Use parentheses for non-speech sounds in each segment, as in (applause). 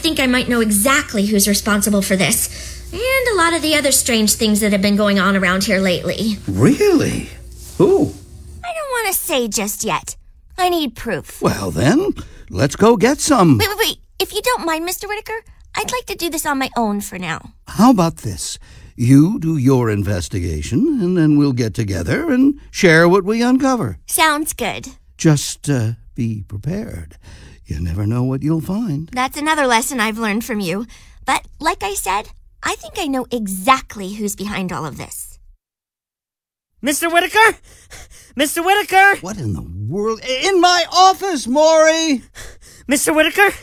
think I might know exactly who's responsible for this. And a lot of the other strange things that have been going on around here lately. Really? Who? I don't want to say just yet. I need proof. Well, then, let's go get some. Wait, wait, wait. If you don't mind, Mr. Whittaker, I'd like to do this on my own for now. How about this? You do your investigation, and then we'll get together and share what we uncover. Sounds good. Just uh, be prepared. You never know what you'll find. That's another lesson I've learned from you. But like I said, I think I know exactly who's behind all of this. Mr. Whittaker? Mr. Whittaker? What in the world? In my office, Maury! Mr. Whittaker?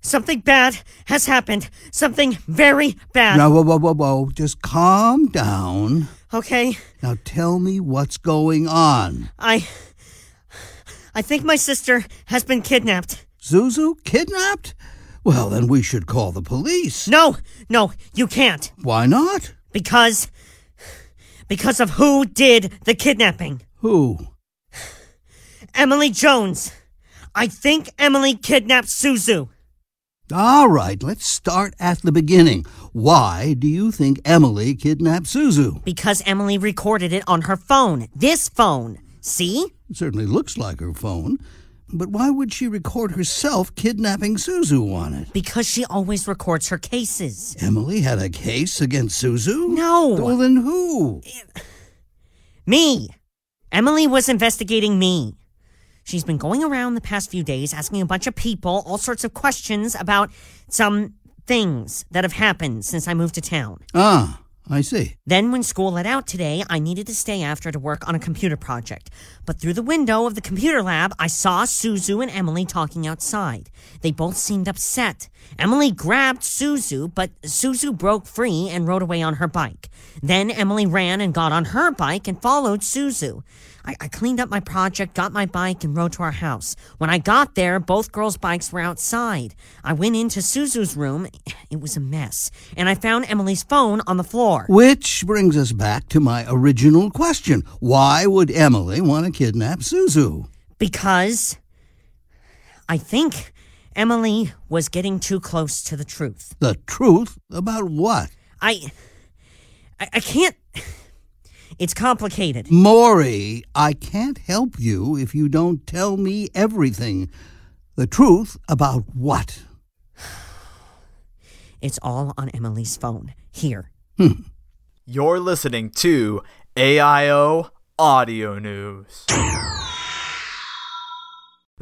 Something bad has happened. Something very bad. Now, whoa, whoa, whoa, whoa. Just calm down. Okay, Now tell me what's going on. I. I think my sister has been kidnapped. Zuzu kidnapped? Well, then we should call the police. No, no, you can't. Why not? Because. Because of who did the kidnapping. Who? Emily Jones. I think Emily kidnapped Suzu. All right, let's start at the beginning. Why do you think Emily kidnapped Suzu? Because Emily recorded it on her phone. This phone. See? It certainly looks like her phone. But why would she record herself kidnapping Suzu on it? Because she always records her cases. Emily had a case against Suzu? No. Well, then who? Me. Emily was investigating me. She's been going around the past few days asking a bunch of people all sorts of questions about some things that have happened since I moved to town. Ah, I see. Then, when school let out today, I needed to stay after to work on a computer project. But through the window of the computer lab, I saw Suzu and Emily talking outside. They both seemed upset. Emily grabbed Suzu, but Suzu broke free and rode away on her bike. Then Emily ran and got on her bike and followed Suzu. I, I cleaned up my project, got my bike, and rode to our house. When I got there, both girls' bikes were outside. I went into Suzu's room. It was a mess. And I found Emily's phone on the floor. Which brings us back to my original question. Why would Emily want to kidnap Suzu? Because I think Emily was getting too close to the truth. The truth about what? I. I, I can't. It's complicated. Maury, I can't help you if you don't tell me everything. The truth about what? (sighs) It's all on Emily's phone. Here. Hmm. You're listening to AIO Audio News.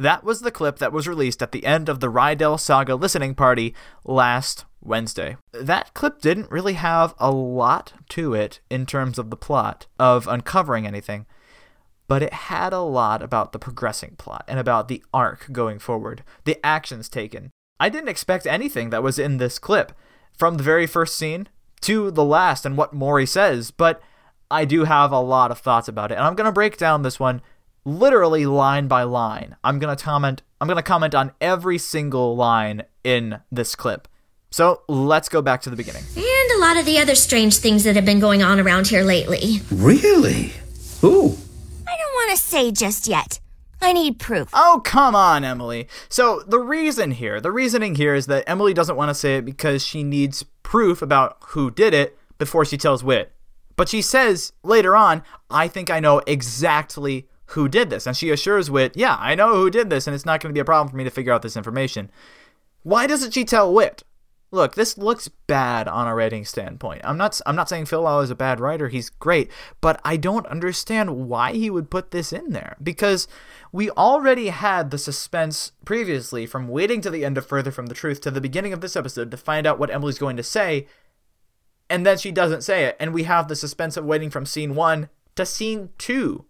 That was the clip that was released at the end of the Rydell Saga listening party last Wednesday. That clip didn't really have a lot to it in terms of the plot, of uncovering anything, but it had a lot about the progressing plot and about the arc going forward, the actions taken. I didn't expect anything that was in this clip, from the very first scene to the last and what Maury says, but I do have a lot of thoughts about it, and I'm going to break down this one literally line by line. I'm going to comment I'm going to comment on every single line in this clip. So, let's go back to the beginning. And a lot of the other strange things that have been going on around here lately. Really? Who? I don't want to say just yet. I need proof. Oh, come on, Emily. So, the reason here, the reasoning here is that Emily doesn't want to say it because she needs proof about who did it before she tells Whit. But she says later on, I think I know exactly who did this. And she assures Whit, yeah, I know who did this, and it's not going to be a problem for me to figure out this information. Why doesn't she tell Whit? Look, this looks bad on a writing standpoint. I'm not I'm not saying Phil Lollar is a bad writer. He's great, but I don't understand why he would put this in there because we already had the suspense previously from waiting to the end of Further from the Truth to the beginning of this episode to find out what Emily's going to say, and then she doesn't say it, and we have the suspense of waiting from scene 1 to scene 2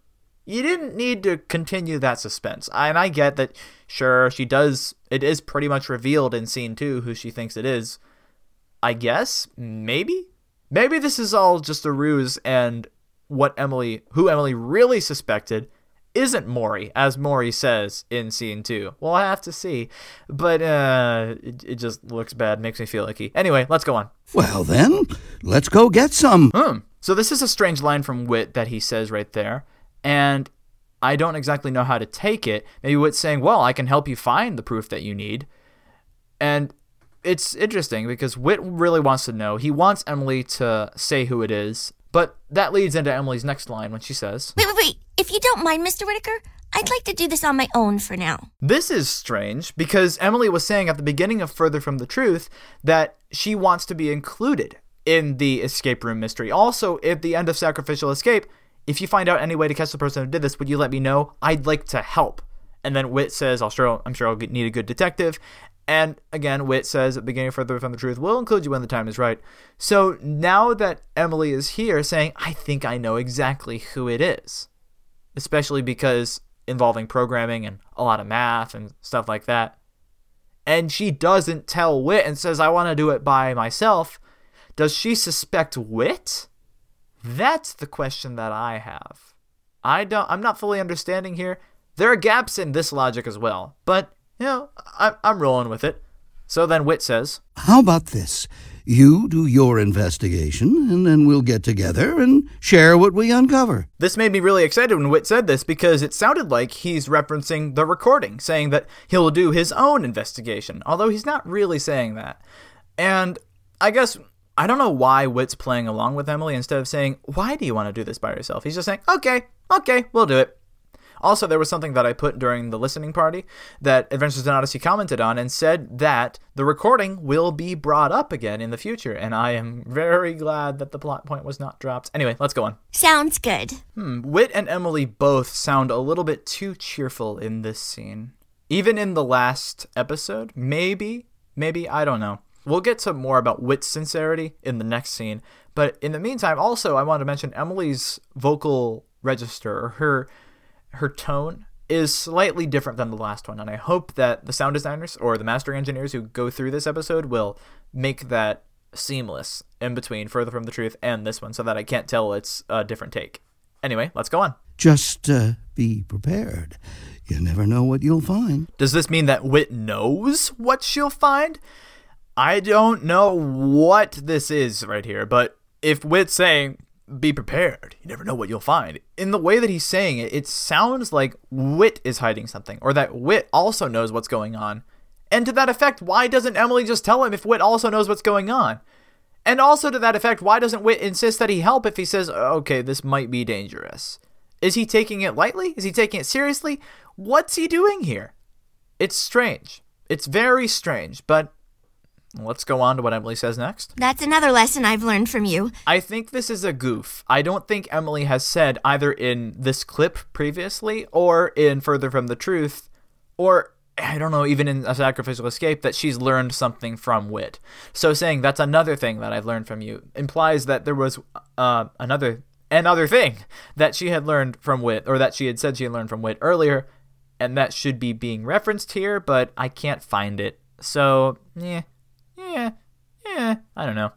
you didn't need to continue that suspense. And I get that, sure, she does, it is pretty much revealed in scene two who she thinks it is. I guess? Maybe? Maybe this is all just a ruse and what Emily, who Emily really suspected, isn't Maury, as Maury says in scene two. Well, I have to see. But, uh, it, it just looks bad, makes me feel icky. Anyway, let's go on. Well, then, let's go get some. Hmm. So this is a strange line from Whit that he says right there and I don't exactly know how to take it. Maybe Whit's saying, well, I can help you find the proof that you need. And it's interesting because Whit really wants to know. He wants Emily to say who it is, but that leads into Emily's next line when she says, Wait, wait, wait. If you don't mind, Mr. Whittaker, I'd like to do this on my own for now. This is strange because Emily was saying at the beginning of Further from the Truth that she wants to be included in the escape room mystery. Also, at the end of Sacrificial Escape, if you find out any way to catch the person who did this, would you let me know? I'd like to help. And then Whit says, I'll sure, I'm sure I'll need a good detective. And again, Whit says beginning Further from the Truth, we'll include you when the time is right. So now that Emily is here saying, I think I know exactly who it is, especially because involving programming and a lot of math and stuff like that. And she doesn't tell Whit and says, I want to do it by myself. Does she suspect Whit? That's the question that I have. I don't I'm not fully understanding here. There are gaps in this logic as well, but you know, I, I'm rolling with it. So then Whit says, How about this? You do your investigation, and then we'll get together and share what we uncover. This made me really excited when Whit said this because it sounded like he's referencing the recording, saying that he'll do his own investigation, although he's not really saying that. And I guess I don't know why Whit's playing along with Emily instead of saying, Why do you want to do this by yourself? He's just saying, Okay, okay, we'll do it. Also, there was something that I put during the listening party that Adventures in Odyssey commented on and said that the recording will be brought up again in the future, and I am very glad that the plot point was not dropped. Anyway, let's go on. Sounds good. Hmm, Whit and Emily both sound a little bit too cheerful in this scene. Even in the last episode, maybe, maybe, I don't know. We'll get to more about Whit's sincerity in the next scene, but in the meantime, also, I want to mention Emily's vocal register, or her her tone is slightly different than the last one, and I hope that the sound designers or the mastering engineers who go through this episode will make that seamless in between Further from the Truth and this one so that I can't tell it's a different take. Anyway, let's go on. Just uh, be prepared. You never know what you'll find. Does this mean that Whit knows what she'll find? I don't know what this is right here, but if Whit's saying, be prepared. You never know what you'll find. In the way that he's saying it, it sounds like Whit is hiding something, or that Whit also knows what's going on. And to that effect, why doesn't Emily just tell him if Whit also knows what's going on? And also to that effect, why doesn't Whit insist that he help if he says, okay, this might be dangerous? Is he taking it lightly? Is he taking it seriously? What's he doing here? It's strange. It's very strange, but Let's go on to what Emily says next. That's another lesson I've learned from you. I think this is a goof. I don't think Emily has said either in this clip previously or in Further from the Truth or I don't know, even in A Sacrificial Escape, that she's learned something from Whit. So saying that's another thing that I've learned from you implies that there was uh, another another thing that she had learned from Whit, or that she had said she had learned from Whit earlier, and that should be being referenced here, but I can't find it. So, yeah, yeah, yeah, I don't know.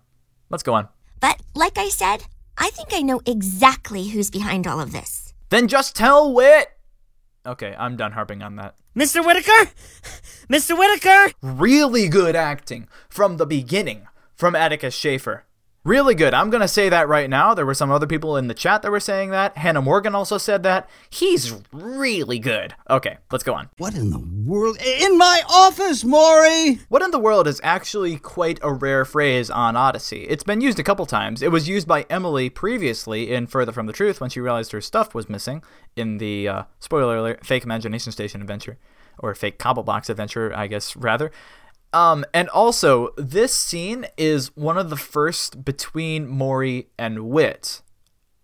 Let's go on. But like I said, I think I know exactly who's behind all of this. Then just tell Whit. Okay, I'm done harping on that. Mr. Whittaker? Mr. Whittaker? Really good acting from the beginning from Atticus Shaffer. Really good. I'm going to say that right now. There were some other people in the chat that were saying that. Hannah Morgan also said that. He's really good. Okay, let's go on. What in the world? In my office, Maury! What in the world is actually quite a rare phrase on Odyssey. It's been used a couple times. It was used by Emily previously in Further from the Truth when she realized her stuff was missing in the, uh, spoiler alert, fake Imagination Station adventure. Or fake Cobblebox adventure, I guess, rather. Um, and also, this scene is one of the first between Maury and Whit.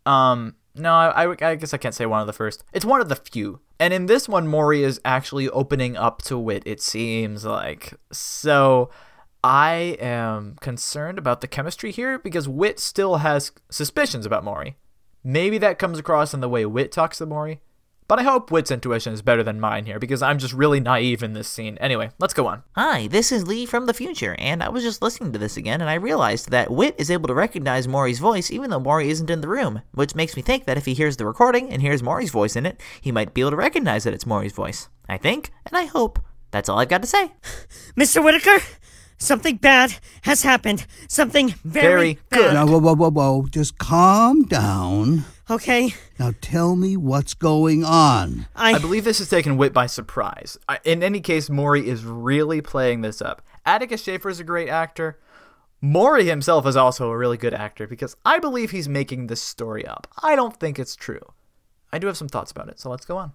Um, no, I, I guess I can't say one of the first. It's one of the few. And in this one, Maury is actually opening up to Whit, it seems like. So I am concerned about the chemistry here because Whit still has suspicions about Maury. Maybe that comes across in the way Whit talks to Maury. But I hope Whit's intuition is better than mine here because I'm just really naive in this scene. Anyway, let's go on. Hi, this is Lee from the future, and I was just listening to this again and I realized that Whit is able to recognize Maury's voice even though Maury isn't in the room, which makes me think that if he hears the recording and hears Maury's voice in it, he might be able to recognize that it's Maury's voice. I think, and I hope. That's all I've got to say. (sighs) Mr. Whittaker? Something bad has happened. Something very, Very good. bad. Whoa, whoa, whoa, whoa. Just calm down. Okay, Now tell me what's going on. I, I believe this has taken Whit by surprise. I- In any case, Maury is really playing this up. Atticus Shaffer is a great actor. Maury himself is also a really good actor because I believe he's making this story up. I don't think it's true. I do have some thoughts about it, so let's go on.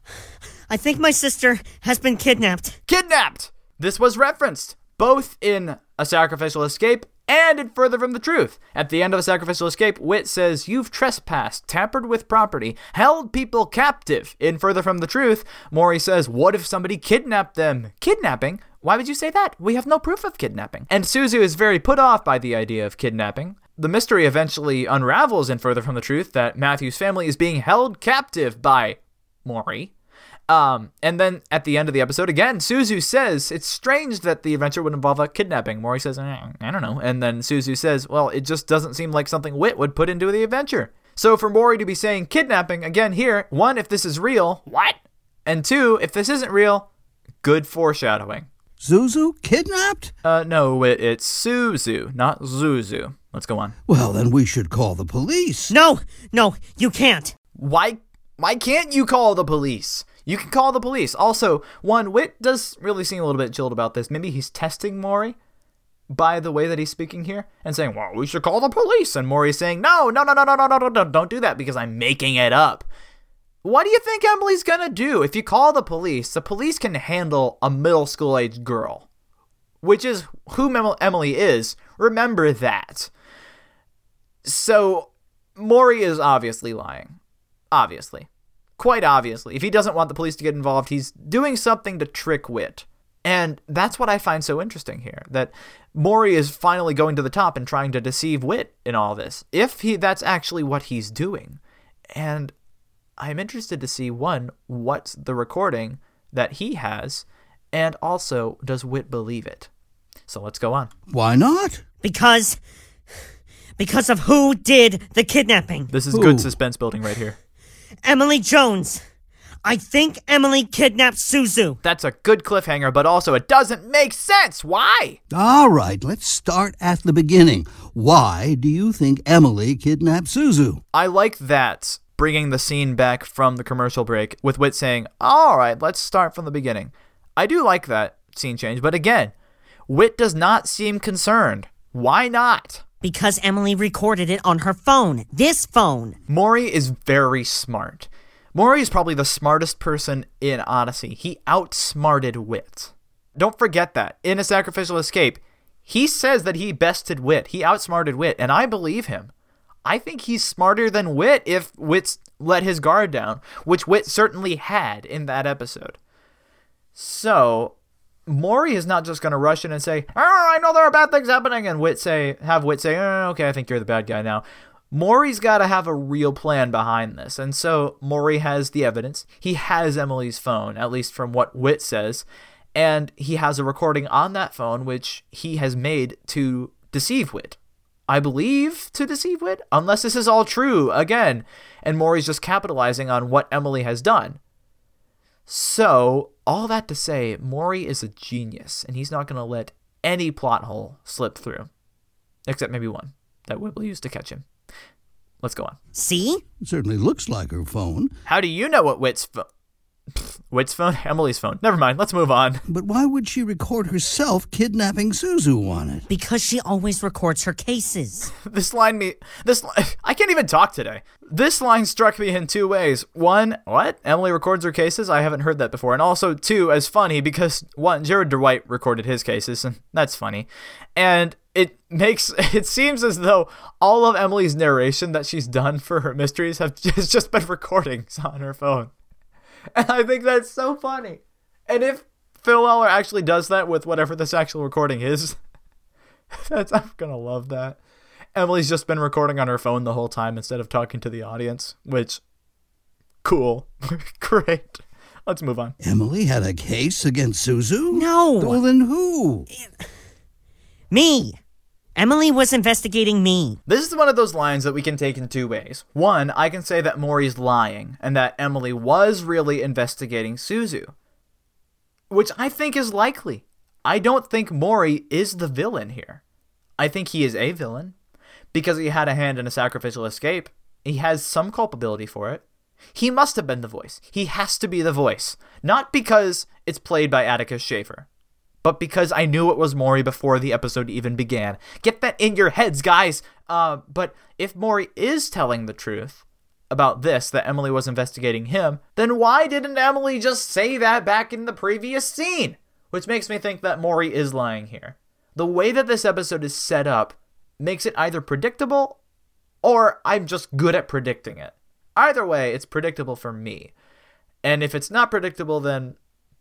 I think my sister has been kidnapped. Kidnapped! This was referenced both in A Sacrificial Escape and in Further from the Truth. At the end of A Sacrificial Escape, Wit says, You've trespassed, tampered with property, held people captive. In Further from the Truth, Maury says, What if somebody kidnapped them? Kidnapping? Why would you say that? We have no proof of kidnapping. And Suzu is very put off by the idea of kidnapping. The mystery eventually unravels in Further from the Truth that Matthew's family is being held captive by Maury. Um, and then at the end of the episode, again, Suzu says it's strange that the adventure would involve a kidnapping. Mori says, eh, I don't know. And then Suzu says, well, it just doesn't seem like something Whit would put into the adventure. So for Mori to be saying kidnapping, again, here, one, if this is real, what? And two, if this isn't real, good foreshadowing. Zuzu kidnapped? Uh, no, it, it's Suzu, not Zuzu. Let's go on. Well, then we should call the police. No, no, you can't. Why, why can't you call the police? You can call the police. Also, one, Whit does really seem a little bit chilled about this. Maybe he's testing Maury by the way that he's speaking here and saying, well, we should call the police. And Maury's saying, no, no, no, no, no, no, no, no, don't do that because I'm making it up. What do you think Emily's gonna do? If you call the police, the police can handle a middle school age girl, which is who Emily is. Remember that. So, Maury is obviously lying. Obviously quite obviously. If he doesn't want the police to get involved, he's doing something to trick Whit. And that's what I find so interesting here that Maury is finally going to the top and trying to deceive Whit in all this. If he that's actually what he's doing. And I'm interested to see one, what's the recording that he has, and also does Whit believe it? So let's go on. Why not? Because because of who did the kidnapping. This is Who? good suspense building right here. Emily Jones. I think Emily kidnapped Suzu. That's a good cliffhanger, but also it doesn't make sense. Why? All right, let's start at the beginning. Why do you think Emily kidnapped Suzu? I like that, bringing the scene back from the commercial break with Whit saying, All right, let's start from the beginning. I do like that scene change, but again, Whit does not seem concerned. Why not? Because Emily recorded it on her phone. This phone. Maury is very smart. Maury is probably the smartest person in Odyssey. He outsmarted Whit. Don't forget that. In A Sacrificial Escape, he says that he bested Whit. He outsmarted Whit, and I believe him. I think he's smarter than Whit if Whit's let his guard down, which Whit certainly had in that episode. So, Maury is not just going to rush in and say, oh, I know there are bad things happening, and Whit say, have Whit say, oh, okay, I think you're the bad guy now. Maury's got to have a real plan behind this. And so Maury has the evidence. He has Emily's phone, at least from what Whit says. And he has a recording on that phone, which he has made to deceive Whit. I believe to deceive Whit, unless this is all true again. And Maury's just capitalizing on what Emily has done. So, all that to say, Mori is a genius, and he's not going to let any plot hole slip through. Except maybe one that Wibble used to catch him. Let's go on. See? It certainly looks like her phone. How do you know what Whit's phone? Whit's phone? Emily's phone. Never mind. Let's move on. But why would she record herself kidnapping Suzu on it? Because she always records her cases. (laughs) this line me this (laughs) I can't even talk today. This line struck me in two ways. One, what? Emily records her cases? I haven't heard that before. And also two, as funny because one, Jared Dwight recorded his cases, and that's funny. And it makes (laughs) it seems as though all of Emily's narration that she's done for her mysteries have just, just been recordings on her phone. And I think that's so funny. And if Phil Lollar actually does that with whatever this actual recording is, (laughs) that's I'm gonna love that. Emily's just been recording on her phone the whole time instead of talking to the audience, which cool. (laughs) Great. Let's move on. Emily had a case against Suzu? No. Well, then who? Me. Emily was investigating me. This is one of those lines that we can take in two ways. One, I can say that Maury's lying and that Emily was really investigating Suzu, which I think is likely. I don't think Maury is the villain here. I think he is a villain because he had a hand in a sacrificial escape. He has some culpability for it. He must have been the voice. He has to be the voice. Not because it's played by Atticus Shaffer, but because I knew it was Mori before the episode even began. Get that in your heads, guys. Uh, but if Mori is telling the truth about this, that Emily was investigating him, then why didn't Emily just say that back in the previous scene? Which makes me think that Mori is lying here. The way that this episode is set up makes it either predictable or I'm just good at predicting it. Either way, it's predictable for me. And if it's not predictable, then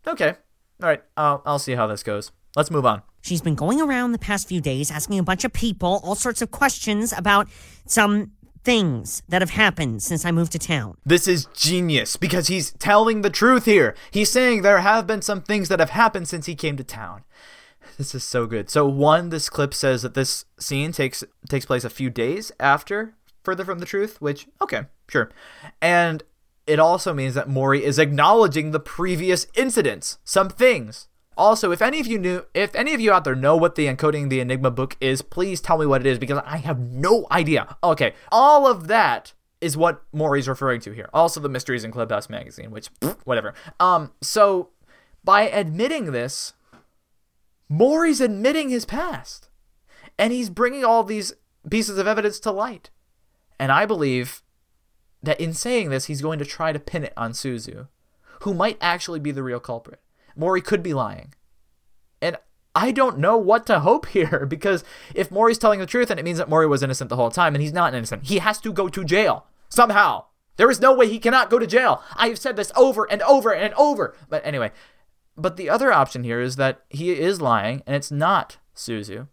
okay. All right, I'll, I'll see how this goes. Let's move on. She's been going around the past few days asking a bunch of people all sorts of questions about some things that have happened since I moved to town. This is genius because he's telling the truth here. He's saying there have been some things that have happened since he came to town. This is so good. So one, this clip says that this scene takes takes place a few days after Further from the Truth, which okay, sure. And it also means that Mori is acknowledging the previous incidents, some things. Also, if any of you knew, if any of you out there know what the Encoding the Enigma book is, please tell me what it is because I have no idea. Okay, all of that is what Maury's referring to here. Also, the Mysteries in Clubhouse magazine, which whatever. Um, so by admitting this, Maury's admitting his past, and he's bringing all these pieces of evidence to light. And I believe that in saying this, he's going to try to pin it on Suzu, who might actually be the real culprit. Mori could be lying. And I don't know what to hope (laughs) here because if Mori's telling the truth, then it means that Mori was innocent the whole time, and he's not innocent. He has to go to jail somehow. There is no way he cannot go to jail. I have said this over and over and over. But anyway, but the other option here is that he is lying and it's not Suzu.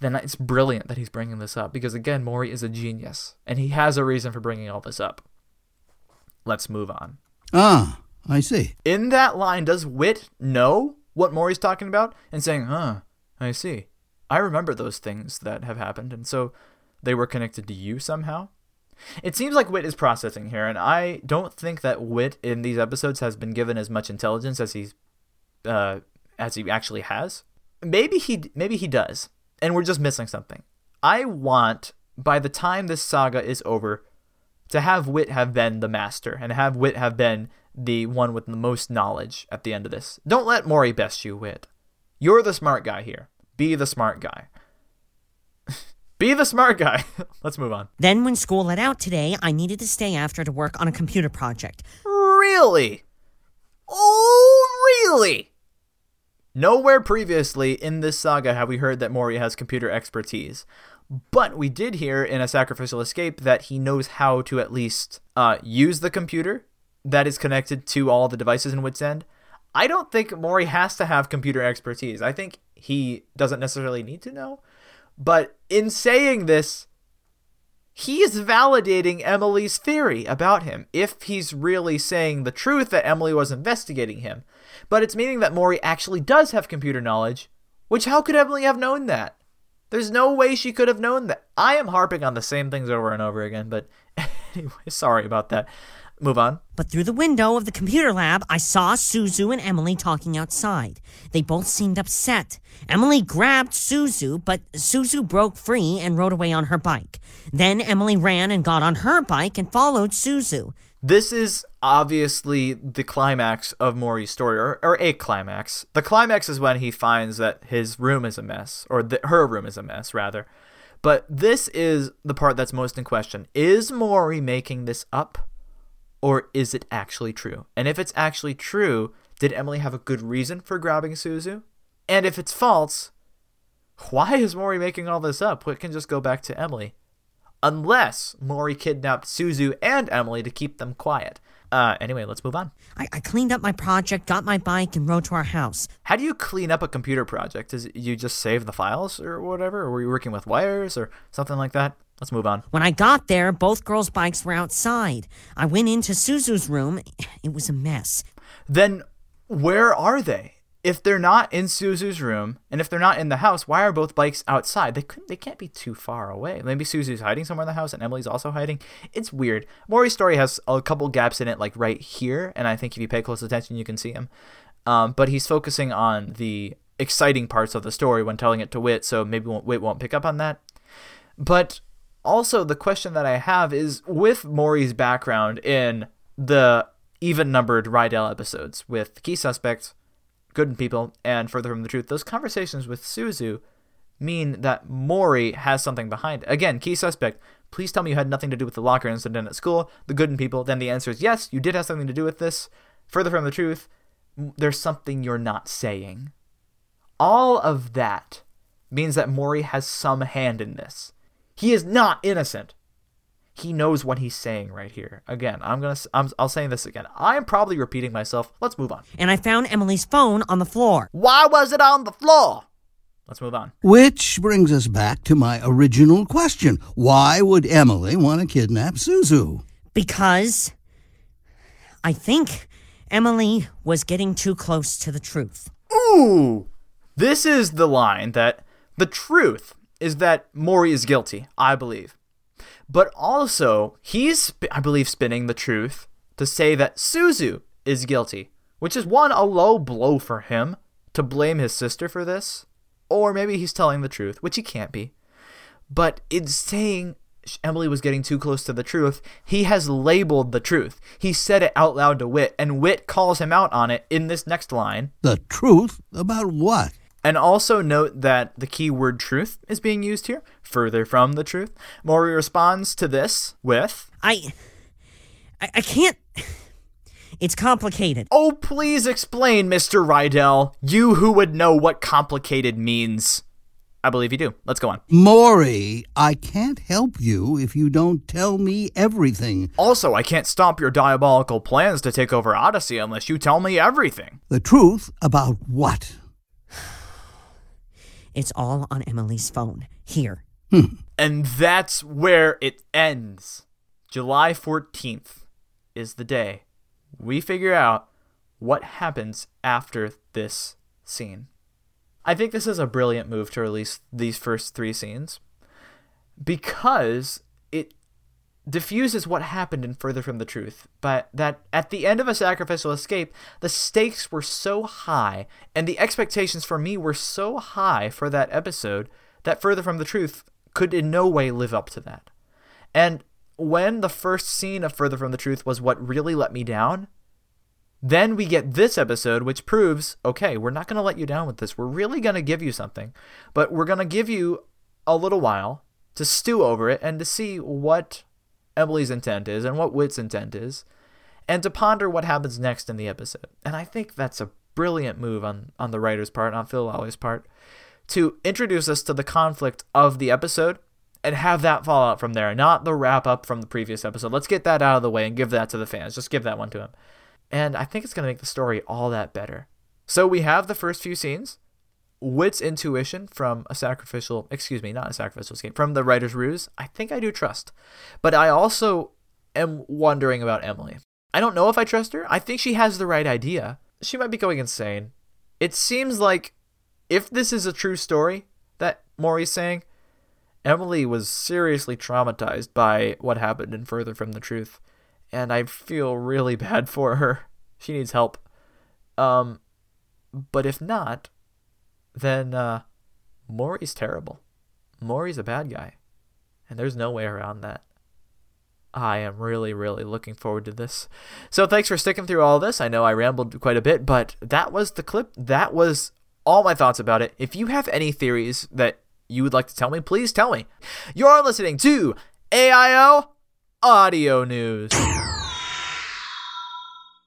Then it's brilliant that he's bringing this up because again, Maury is a genius and he has a reason for bringing all this up. Let's move on. Ah, I see. In that line, does Whit know what Maury's talking about and saying, "Huh, I see. I remember those things that have happened, and so they were connected to you somehow." It seems like Whit is processing here, and I don't think that Whit in these episodes has been given as much intelligence as he's uh, as he actually has. Maybe he maybe he does, and we're just missing something. I want by the time this saga is over to have Whit have been the master and have Whit have been the one with the most knowledge at the end of this. Don't let Maury best you, Whit. You're the smart guy here. Be the smart guy. (laughs) Be the smart guy. (laughs) Let's move on. Then, when school let out today, I needed to stay after to work on a computer project. Really? Oh, really? Nowhere previously in this saga have we heard that Maury has computer expertise. But we did hear in a sacrificial escape that he knows how to at least uh, use the computer that is connected to all the devices in Whit's End. I don't think Maury has to have computer expertise. I think he doesn't necessarily need to know. But in saying this, he is validating Emily's theory about him if he's really saying the truth that Emily was investigating him. But it's meaning that Mori actually does have computer knowledge, which how could Emily have known that? There's no way she could have known that. I am harping on the same things over and over again, but (laughs) anyway, sorry about that. Move on. But through the window of the computer lab, I saw Suzu and Emily talking outside. They both seemed upset. Emily grabbed Suzu, but Suzu broke free and rode away on her bike. Then Emily ran and got on her bike and followed Suzu. This is obviously the climax of Maury's story, or, or a climax. The climax is when he finds that his room is a mess, or her room is a mess, rather. But this is the part that's most in question. Is Maury making this up? or is it actually true? And if it's actually true, did Emily have a good reason for grabbing Suzu? And if it's false, why is Maury making all this up? What can just go back to Emily? Unless Maury kidnapped Suzu and Emily to keep them quiet. Uh, anyway, let's move on. I, I cleaned up my project, got my bike, and rode to our house. How do you clean up a computer project? Is you just save the files or whatever? Or were you working with wires or something like that? Let's move on. When I got there, both girls' bikes were outside. I went into Suzu's room. It was a mess. Then where are they? If they're not in Suzu's room and if they're not in the house, why are both bikes outside? They couldn't they can't be too far away. Maybe Suzu's hiding somewhere in the house and Emily's also hiding. It's weird. Maury's story has a couple gaps in it like right here, and I think if you pay close attention you can see him. Um, but he's focusing on the exciting parts of the story when telling it to Whit, so maybe Whit won't pick up on that. But also the question that I have is with Maury's background in the even numbered Rydell episodes with Key Suspect Good People and Further from the Truth, those conversations with Suzu mean that Mori has something behind it. Again, key suspect. Please tell me you had nothing to do with the locker incident at school, the Good People. Then the answer is yes, you did have something to do with this. Further from the truth, there's something you're not saying. All of that means that Mori has some hand in this. He is not innocent. He knows what he's saying right here. Again, I'm gonna. I'm, I'll say this again. I am probably repeating myself. Let's move on. And I found Emily's phone on the floor. Why was it on the floor? Let's move on. Which brings us back to my original question. Why would Emily want to kidnap Suzu? Because I think Emily was getting too close to the truth. Ooh! This is the line that the truth is that Mori is guilty, I believe. But also, he's, I believe, spinning the truth to say that Suzu is guilty, which is one, a low blow for him to blame his sister for this. Or maybe he's telling the truth, which he can't be. But in saying Emily was getting too close to the truth, he has labeled the truth. He said it out loud to Whit, and Whit calls him out on it in this next line. The truth about what? And also note that the keyword truth is being used here, further from the truth. Mori responds to this with, I. I, I can't. (sighs) It's complicated. Oh, please explain, Mr. Rydell. You who would know what complicated means. I believe you do. Let's go on. Maury, I can't help you if you don't tell me everything. Also, I can't stop your diabolical plans to take over Odyssey unless you tell me everything. The truth about what? It's all on Emily's phone. Here. Hmm. And that's where it ends. July 14th is the day we figure out what happens after this scene. I think this is a brilliant move to release these first three scenes because it diffuses what happened in Further from the Truth. But that at the end of a sacrificial escape, the stakes were so high and the expectations for me were so high for that episode that Further from the Truth could in no way live up to that. And when the first scene of Further from the Truth was what really let me down, then we get this episode, which proves okay, we're not going to let you down with this. We're really going to give you something, but we're going to give you a little while to stew over it and to see what Emily's intent is and what Whit's intent is, and to ponder what happens next in the episode. And I think that's a brilliant move on, on the writer's part, on Phil Lollar's part, to introduce us to the conflict of the episode and have that fall out from there, not the wrap up from the previous episode. Let's get that out of the way and give that to the fans. Just give that one to them. And I think it's going to make the story all that better. So we have the first few scenes. Whit's intuition from a sacrificial, excuse me, not a sacrificial escape, from the writer's ruse, I think I do trust. But I also am wondering about Emily. I don't know if I trust her. I think she has the right idea. She might be going insane. It seems like if this is a true story that Maury's saying, Emily was seriously traumatized by what happened in Further from the Truth and I feel really (laughs) bad for her. She needs help. Um, but if not, then uh, Maury's terrible. Maury's a bad guy, and there's no way around that. I am really, really looking forward to this. So thanks for sticking through all this. I know I rambled quite a bit, but that was the clip. That was all my thoughts about it. If you have any theories that you would like to tell me, please tell me. You're listening to AIO Audio News.